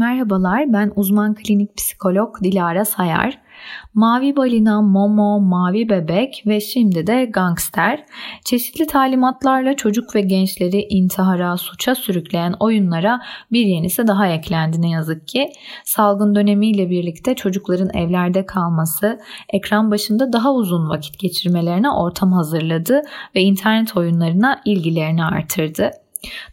Merhabalar, ben uzman klinik psikolog Dilara Sayar. Mavi Balina, Momo, Mavi Bebek ve şimdi de Gangster çeşitli talimatlarla çocuk ve gençleri intihara, suça sürükleyen oyunlara bir yenisi daha eklendi ne yazık ki. Salgın dönemiyle birlikte çocukların evlerde kalması, ekran başında daha uzun vakit geçirmelerine ortam hazırladı ve internet oyunlarına ilgilerini artırdı.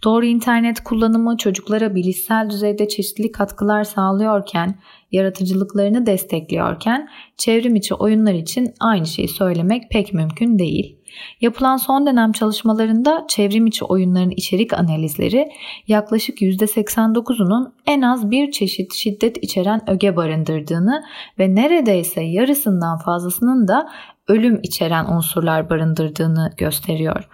Doğru internet kullanımı çocuklara bilişsel düzeyde çeşitli katkılar sağlıyorken, yaratıcılıklarını destekliyorken çevrim içi oyunlar için aynı şeyi söylemek pek mümkün değil. Yapılan son dönem çalışmalarında çevrim içi oyunların içerik analizleri yaklaşık %89'unun en az bir çeşit şiddet içeren öge barındırdığını ve neredeyse yarısından fazlasının da ölüm içeren unsurlar barındırdığını gösteriyor.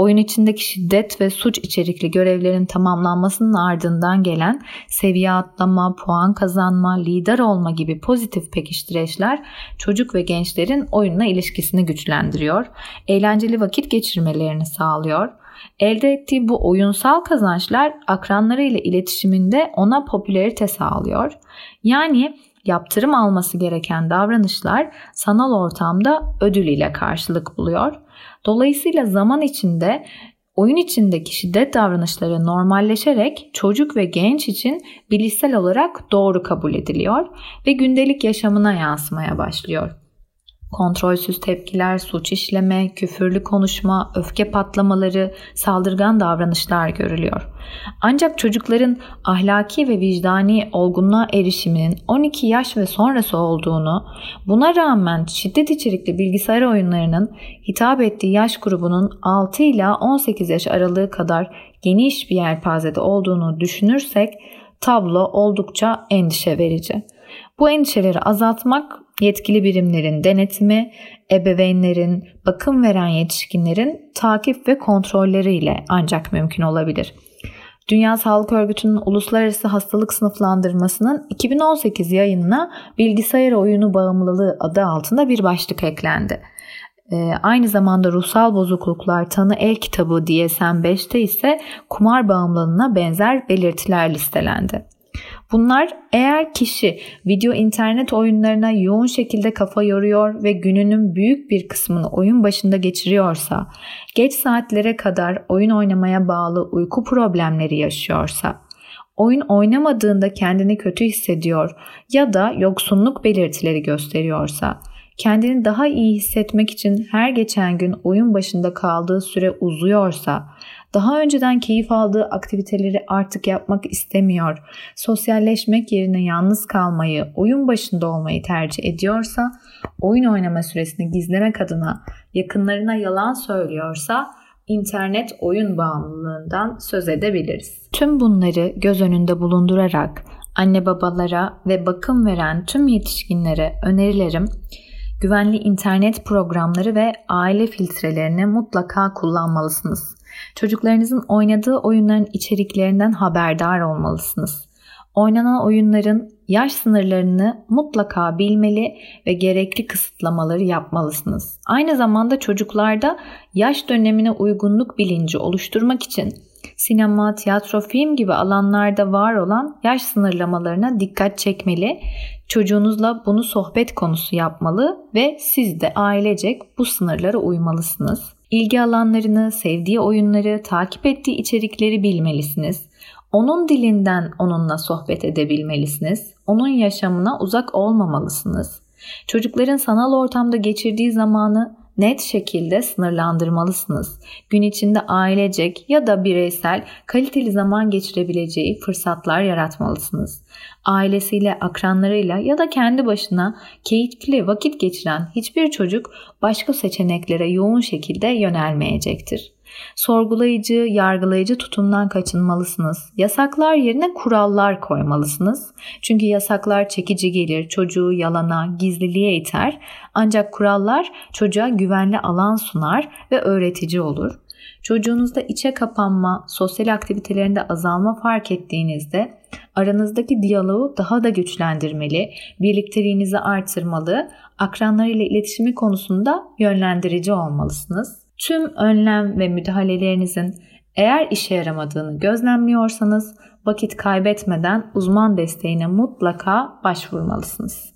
Oyun içindeki şiddet ve suç içerikli görevlerin tamamlanmasının ardından gelen seviye atlama, puan kazanma, lider olma gibi pozitif pekiştireçler çocuk ve gençlerin oyunla ilişkisini güçlendiriyor, eğlenceli vakit geçirmelerini sağlıyor. Elde ettiği bu oyunsal kazançlar akranları ile iletişiminde ona popülerite sağlıyor. Yani yaptırım alması gereken davranışlar sanal ortamda ödül ile karşılık buluyor. Dolayısıyla zaman içinde oyun içindeki şiddet davranışları normalleşerek çocuk ve genç için bilişsel olarak doğru kabul ediliyor ve gündelik yaşamına yansımaya başlıyor kontrolsüz tepkiler, suç işleme, küfürlü konuşma, öfke patlamaları, saldırgan davranışlar görülüyor. Ancak çocukların ahlaki ve vicdani olgunluğa erişiminin 12 yaş ve sonrası olduğunu, buna rağmen şiddet içerikli bilgisayar oyunlarının hitap ettiği yaş grubunun 6 ila 18 yaş aralığı kadar geniş bir yelpazede olduğunu düşünürsek tablo oldukça endişe verici. Bu endişeleri azaltmak yetkili birimlerin denetimi, ebeveynlerin, bakım veren yetişkinlerin takip ve kontrolleriyle ancak mümkün olabilir. Dünya Sağlık Örgütü'nün Uluslararası Hastalık Sınıflandırması'nın 2018 yayınına bilgisayar oyunu bağımlılığı adı altında bir başlık eklendi. Ee, aynı zamanda ruhsal bozukluklar tanı el kitabı DSM-5'te ise kumar bağımlılığına benzer belirtiler listelendi. Bunlar eğer kişi video internet oyunlarına yoğun şekilde kafa yoruyor ve gününün büyük bir kısmını oyun başında geçiriyorsa, geç saatlere kadar oyun oynamaya bağlı uyku problemleri yaşıyorsa, oyun oynamadığında kendini kötü hissediyor ya da yoksunluk belirtileri gösteriyorsa, kendini daha iyi hissetmek için her geçen gün oyun başında kaldığı süre uzuyorsa, daha önceden keyif aldığı aktiviteleri artık yapmak istemiyor, sosyalleşmek yerine yalnız kalmayı, oyun başında olmayı tercih ediyorsa, oyun oynama süresini gizlemek adına yakınlarına yalan söylüyorsa internet oyun bağımlılığından söz edebiliriz. Tüm bunları göz önünde bulundurarak anne babalara ve bakım veren tüm yetişkinlere önerilerim güvenli internet programları ve aile filtrelerini mutlaka kullanmalısınız. Çocuklarınızın oynadığı oyunların içeriklerinden haberdar olmalısınız. Oynanan oyunların yaş sınırlarını mutlaka bilmeli ve gerekli kısıtlamaları yapmalısınız. Aynı zamanda çocuklarda yaş dönemine uygunluk bilinci oluşturmak için sinema, tiyatro, film gibi alanlarda var olan yaş sınırlamalarına dikkat çekmeli. Çocuğunuzla bunu sohbet konusu yapmalı ve siz de ailecek bu sınırlara uymalısınız. İlgi alanlarını, sevdiği oyunları, takip ettiği içerikleri bilmelisiniz. Onun dilinden onunla sohbet edebilmelisiniz. Onun yaşamına uzak olmamalısınız. Çocukların sanal ortamda geçirdiği zamanı net şekilde sınırlandırmalısınız. Gün içinde ailecek ya da bireysel kaliteli zaman geçirebileceği fırsatlar yaratmalısınız. Ailesiyle, akranlarıyla ya da kendi başına keyifli vakit geçiren hiçbir çocuk başka seçeneklere yoğun şekilde yönelmeyecektir. Sorgulayıcı, yargılayıcı tutumdan kaçınmalısınız. Yasaklar yerine kurallar koymalısınız. Çünkü yasaklar çekici gelir, çocuğu yalana, gizliliğe iter. Ancak kurallar çocuğa güvenli alan sunar ve öğretici olur. Çocuğunuzda içe kapanma, sosyal aktivitelerinde azalma fark ettiğinizde aranızdaki diyaloğu daha da güçlendirmeli, birlikteliğinizi artırmalı, akranlarıyla iletişimi konusunda yönlendirici olmalısınız tüm önlem ve müdahalelerinizin eğer işe yaramadığını gözlemliyorsanız vakit kaybetmeden uzman desteğine mutlaka başvurmalısınız.